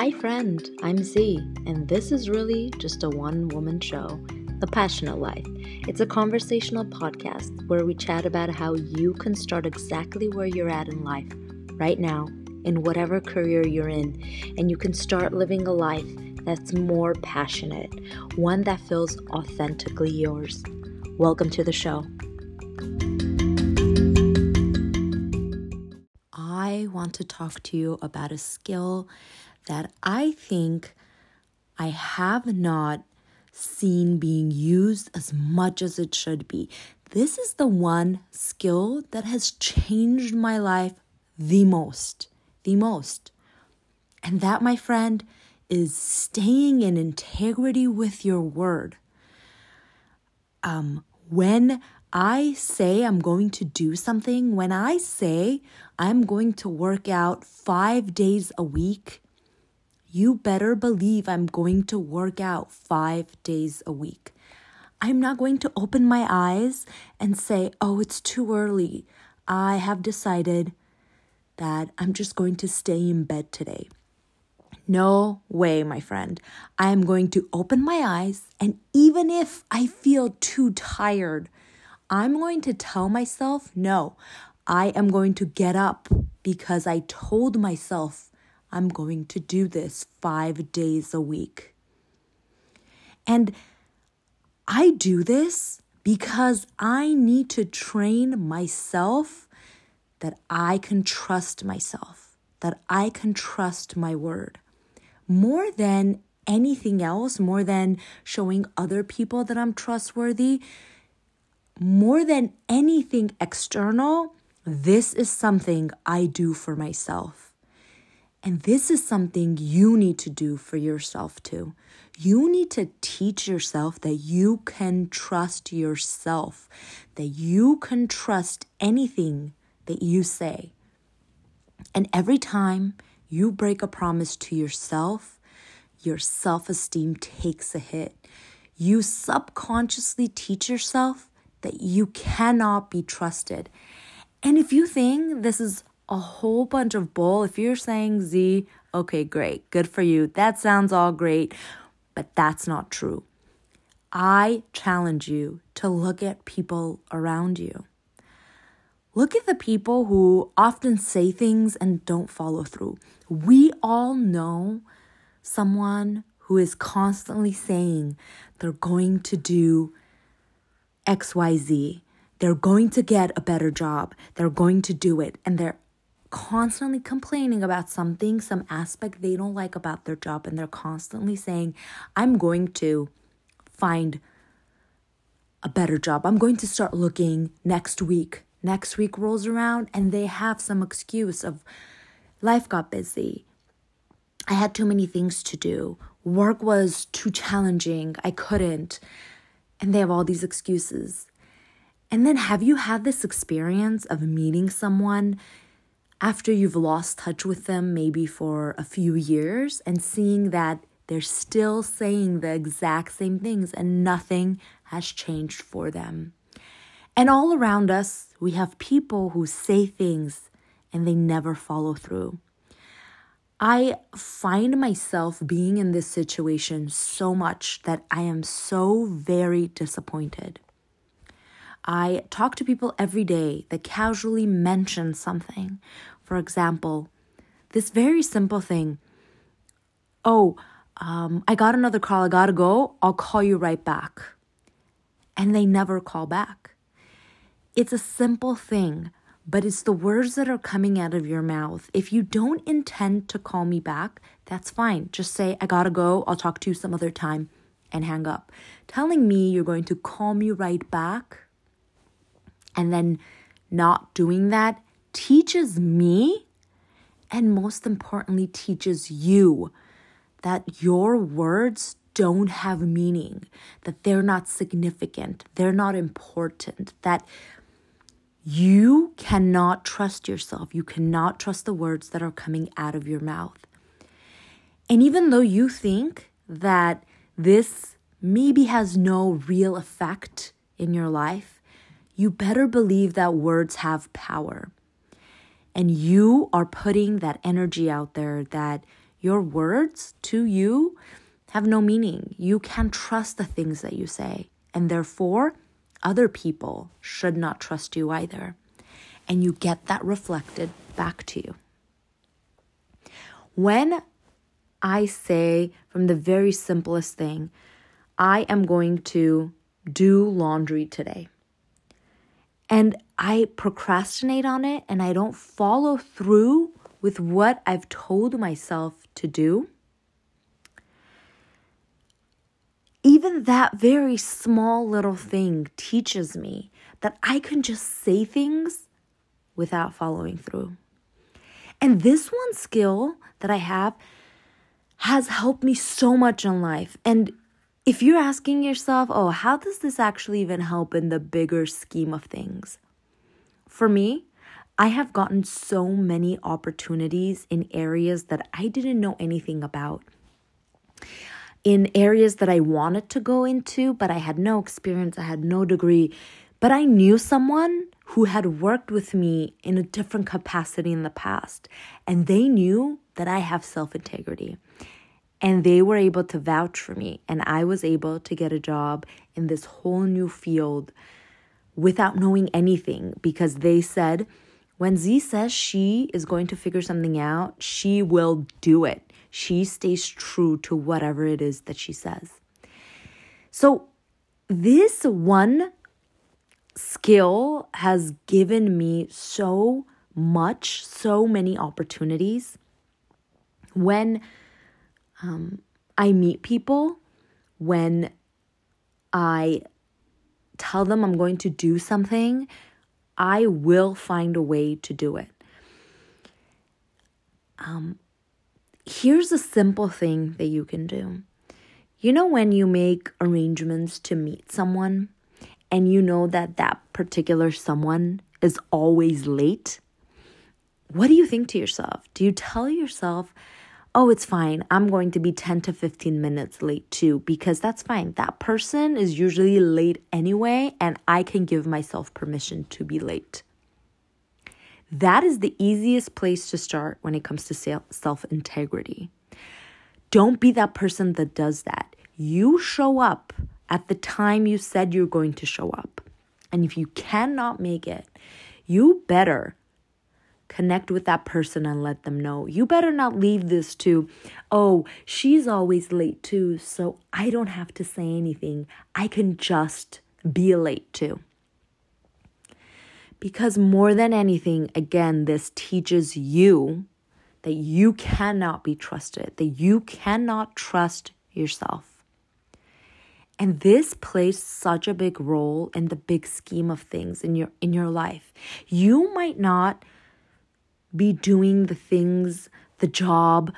Hi, friend, I'm Z, and this is really just a one woman show, The Passionate Life. It's a conversational podcast where we chat about how you can start exactly where you're at in life right now, in whatever career you're in, and you can start living a life that's more passionate, one that feels authentically yours. Welcome to the show. I want to talk to you about a skill that I think I have not seen being used as much as it should be. This is the one skill that has changed my life the most. The most. And that, my friend, is staying in integrity with your word. Um, when I say I'm going to do something, when I say I'm going to work out five days a week, you better believe I'm going to work out five days a week. I'm not going to open my eyes and say, oh, it's too early. I have decided that I'm just going to stay in bed today. No way, my friend. I am going to open my eyes, and even if I feel too tired, I'm going to tell myself, no, I am going to get up because I told myself I'm going to do this five days a week. And I do this because I need to train myself that I can trust myself, that I can trust my word. More than anything else, more than showing other people that I'm trustworthy, more than anything external, this is something I do for myself. And this is something you need to do for yourself too. You need to teach yourself that you can trust yourself, that you can trust anything that you say. And every time you break a promise to yourself, your self esteem takes a hit. You subconsciously teach yourself that you cannot be trusted. And if you think this is a whole bunch of bull. If you're saying Z, okay, great, good for you. That sounds all great, but that's not true. I challenge you to look at people around you. Look at the people who often say things and don't follow through. We all know someone who is constantly saying they're going to do XYZ. They're going to get a better job. They're going to do it. And they're constantly complaining about something, some aspect they don't like about their job, and they're constantly saying, I'm going to find a better job. I'm going to start looking next week. Next week rolls around, and they have some excuse of life got busy. I had too many things to do. Work was too challenging. I couldn't. And they have all these excuses. And then, have you had this experience of meeting someone after you've lost touch with them, maybe for a few years, and seeing that they're still saying the exact same things and nothing has changed for them. And all around us, we have people who say things and they never follow through. I find myself being in this situation so much that I am so very disappointed. I talk to people every day that casually mention something. For example, this very simple thing Oh, um, I got another call. I gotta go. I'll call you right back. And they never call back. It's a simple thing, but it's the words that are coming out of your mouth. If you don't intend to call me back, that's fine. Just say, I gotta go. I'll talk to you some other time and hang up. Telling me you're going to call me right back and then not doing that teaches me and most importantly teaches you that your words don't have meaning, that they're not significant, they're not important, that you cannot trust yourself. You cannot trust the words that are coming out of your mouth. And even though you think that this maybe has no real effect in your life, you better believe that words have power. And you are putting that energy out there that your words to you have no meaning. You can't trust the things that you say. And therefore, other people should not trust you either. And you get that reflected back to you. When I say, from the very simplest thing, I am going to do laundry today. And I procrastinate on it and I don't follow through with what I've told myself to do. Even that very small little thing teaches me that I can just say things without following through. And this one skill that I have has helped me so much in life. And if you're asking yourself, oh, how does this actually even help in the bigger scheme of things? For me, I have gotten so many opportunities in areas that I didn't know anything about. In areas that I wanted to go into, but I had no experience, I had no degree. But I knew someone who had worked with me in a different capacity in the past, and they knew that I have self integrity. And they were able to vouch for me, and I was able to get a job in this whole new field without knowing anything because they said, when Z says she is going to figure something out, she will do it. She stays true to whatever it is that she says. So, this one skill has given me so much, so many opportunities. When um, I meet people, when I tell them I'm going to do something, I will find a way to do it. Um, here's a simple thing that you can do. You know, when you make arrangements to meet someone and you know that that particular someone is always late, what do you think to yourself? Do you tell yourself, oh, it's fine. I'm going to be 10 to 15 minutes late too, because that's fine. That person is usually late anyway, and I can give myself permission to be late. That is the easiest place to start when it comes to self integrity. Don't be that person that does that. You show up at the time you said you're going to show up. And if you cannot make it, you better connect with that person and let them know. You better not leave this to, oh, she's always late too, so I don't have to say anything. I can just be late too. Because more than anything, again, this teaches you that you cannot be trusted, that you cannot trust yourself. And this plays such a big role in the big scheme of things in your in your life. You might not be doing the things, the job,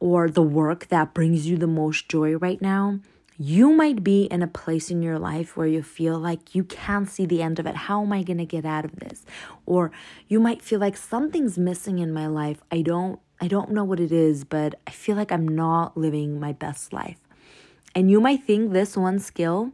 or the work that brings you the most joy right now, you might be in a place in your life where you feel like you can't see the end of it. How am I going to get out of this? Or you might feel like something's missing in my life. I don't I don't know what it is, but I feel like I'm not living my best life. And you might think this one skill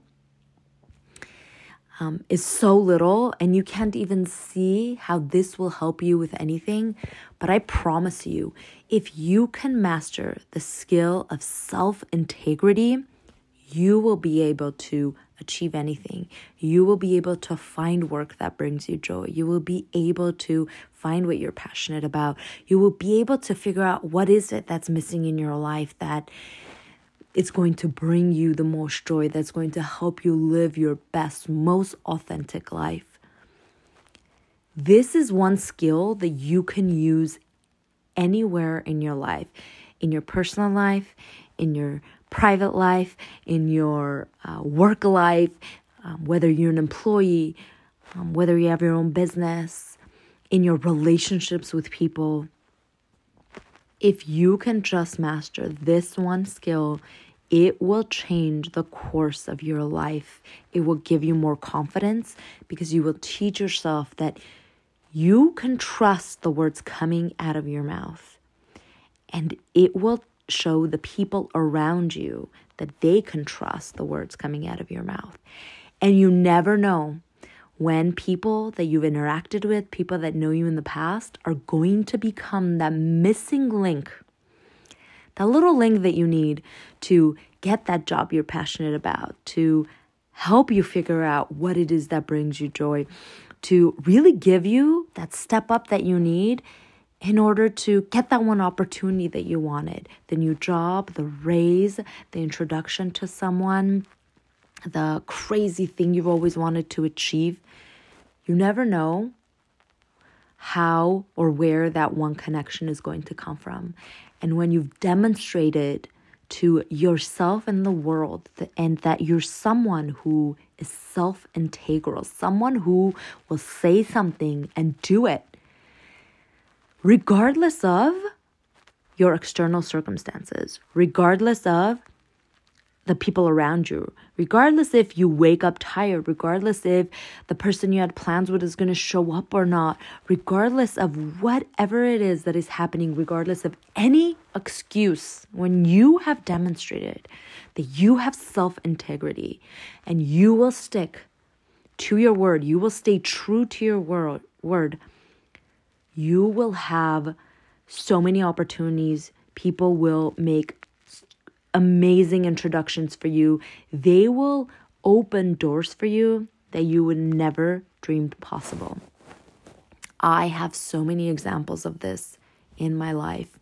um, is so little and you can't even see how this will help you with anything. But I promise you, if you can master the skill of self integrity, you will be able to achieve anything. You will be able to find work that brings you joy. You will be able to find what you're passionate about. You will be able to figure out what is it that's missing in your life that it's going to bring you the most joy, that's going to help you live your best, most authentic life. This is one skill that you can use anywhere in your life, in your personal life, in your private life, in your uh, work life, um, whether you're an employee, um, whether you have your own business, in your relationships with people. If you can just master this one skill, it will change the course of your life. It will give you more confidence because you will teach yourself that you can trust the words coming out of your mouth. And it will show the people around you that they can trust the words coming out of your mouth. And you never know when people that you've interacted with, people that know you in the past, are going to become that missing link that little link that you need to get that job you're passionate about, to help you figure out what it is that brings you joy, to really give you that step up that you need in order to get that one opportunity that you wanted the new job, the raise, the introduction to someone, the crazy thing you've always wanted to achieve. You never know how or where that one connection is going to come from. And when you've demonstrated to yourself and the world and that you're someone who is self integral, someone who will say something and do it, regardless of your external circumstances, regardless of the people around you, regardless if you wake up tired, regardless if the person you had plans with is going to show up or not, regardless of whatever it is that is happening, regardless of any excuse, when you have demonstrated that you have self integrity and you will stick to your word, you will stay true to your word, word, you will have so many opportunities. People will make amazing introductions for you. They will open doors for you that you would never dreamed possible. I have so many examples of this in my life.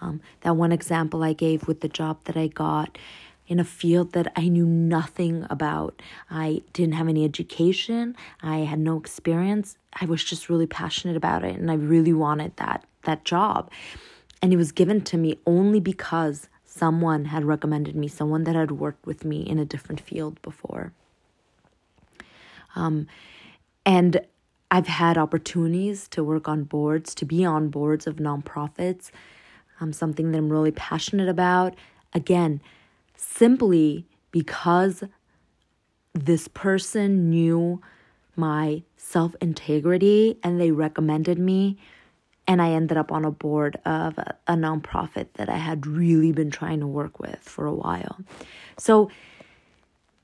Um, that one example I gave with the job that I got in a field that I knew nothing about. I didn't have any education. I had no experience. I was just really passionate about it and I really wanted that that job. And it was given to me only because someone had recommended me, someone that had worked with me in a different field before. Um, and I've had opportunities to work on boards, to be on boards of nonprofits, um, something that I'm really passionate about. Again, simply because this person knew my self integrity and they recommended me and I ended up on a board of a, nonprofit that I had really been trying to work with for a while. So,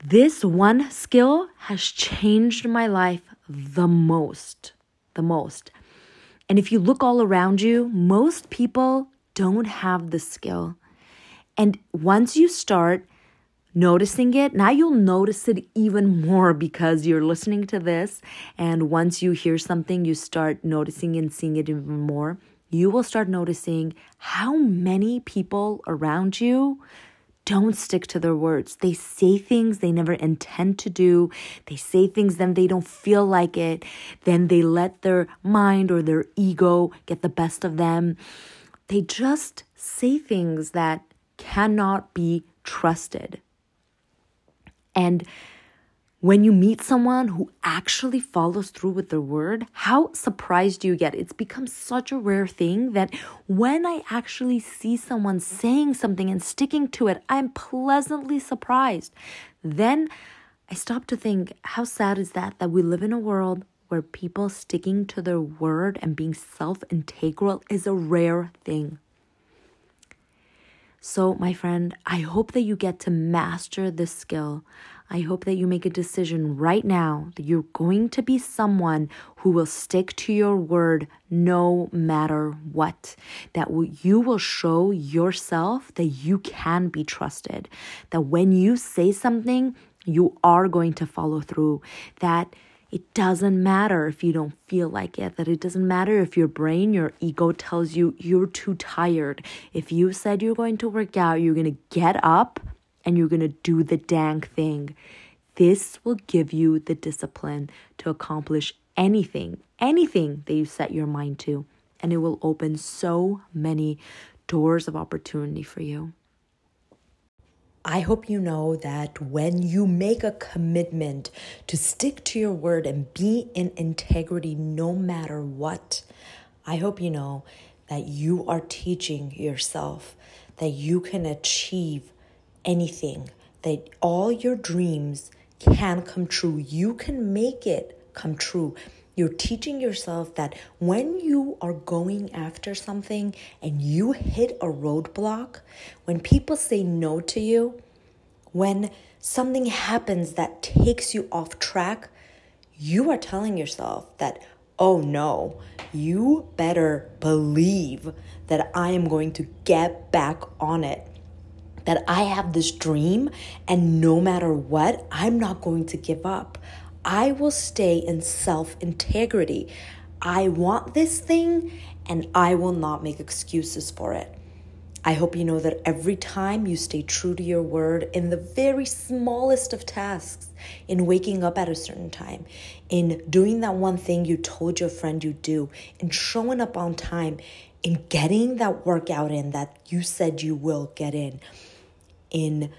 this one skill has changed my life the most. The most. And if you look all around you, most people don't have the skill. And once you start noticing it. Now you'll notice it even more because you're listening to this. And once you hear something, you start noticing and seeing it even more. You will start noticing how many people around you don't stick to their words. They say things they never intend to do. They say things then they don't feel like it. Then they let their mind or their ego get the best of them. They just say things that cannot be trusted. And when you meet someone who actually follows through with their word, how surprised do you get? It's become such a rare thing that when I actually see someone saying something and sticking to it, I'm pleasantly surprised. Then I stop to think, how sad is that that we live in a world where people sticking to their word and being self integral is a rare thing. So, my friend, I hope that you get to master this skill. I hope that you make a decision right now that you're going to be someone who will stick to your word no matter what. That you will show yourself that you can be trusted. That when you say something, you are going to follow through. That it doesn't matter if you don't feel like it, that it doesn't matter if your brain, your ego tells you you're too tired. If you said you're going to work out, you're going to get up and you're going to do the dang thing. This will give you the discipline to accomplish anything, anything that you set your mind to. And it will open so many doors of opportunity for you. I hope you know that when you make a commitment to stick to your word and be in integrity no matter what, I hope you know that you are teaching yourself that you can achieve anything, that all your dreams can come true. You can make it come true. You're teaching yourself that when you are going after something and you hit a roadblock, when people say no to you, when something happens that takes you off track, you are telling yourself that, oh no, you better believe that I am going to get back on it. That I have this dream, and no matter what, I'm not going to give up. I will stay in self integrity. I want this thing, and I will not make excuses for it. I hope you know that every time you stay true to your word in the very smallest of tasks, in waking up at a certain time, in doing that one thing you told your friend you do, in showing up on time, in getting that workout in that you said you will get in, in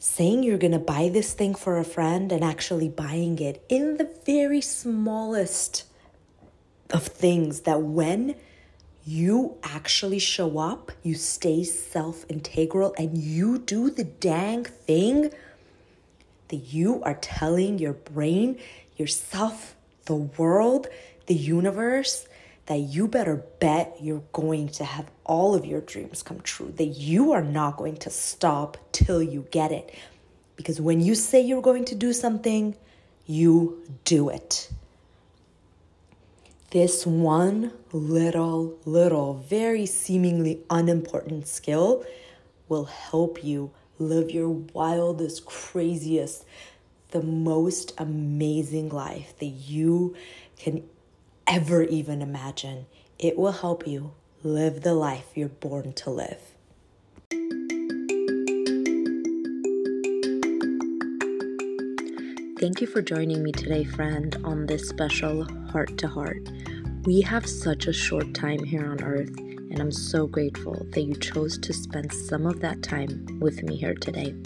saying you're going to buy this thing for a friend and actually buying it in the very smallest of things that when you actually show up, you stay self integral, and you do the dang thing that you are telling your brain, yourself, the world, the universe that you better bet you're going to have all of your dreams come true, that you are not going to stop till you get it. Because when you say you're going to do something, you do it. This one little, little, very seemingly unimportant skill will help you live your wildest, craziest, the most amazing life that you can ever even imagine. It will help you live the life you're born to live. Thank you for joining me today, friend, on this special heart to heart. We have such a short time here on earth, and I'm so grateful that you chose to spend some of that time with me here today.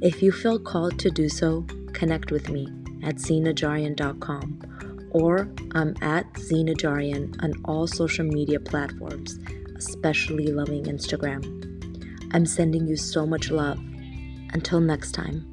If you feel called to do so, connect with me at zinajarian.com or I'm at zinajarian on all social media platforms, especially loving Instagram. I'm sending you so much love. Until next time.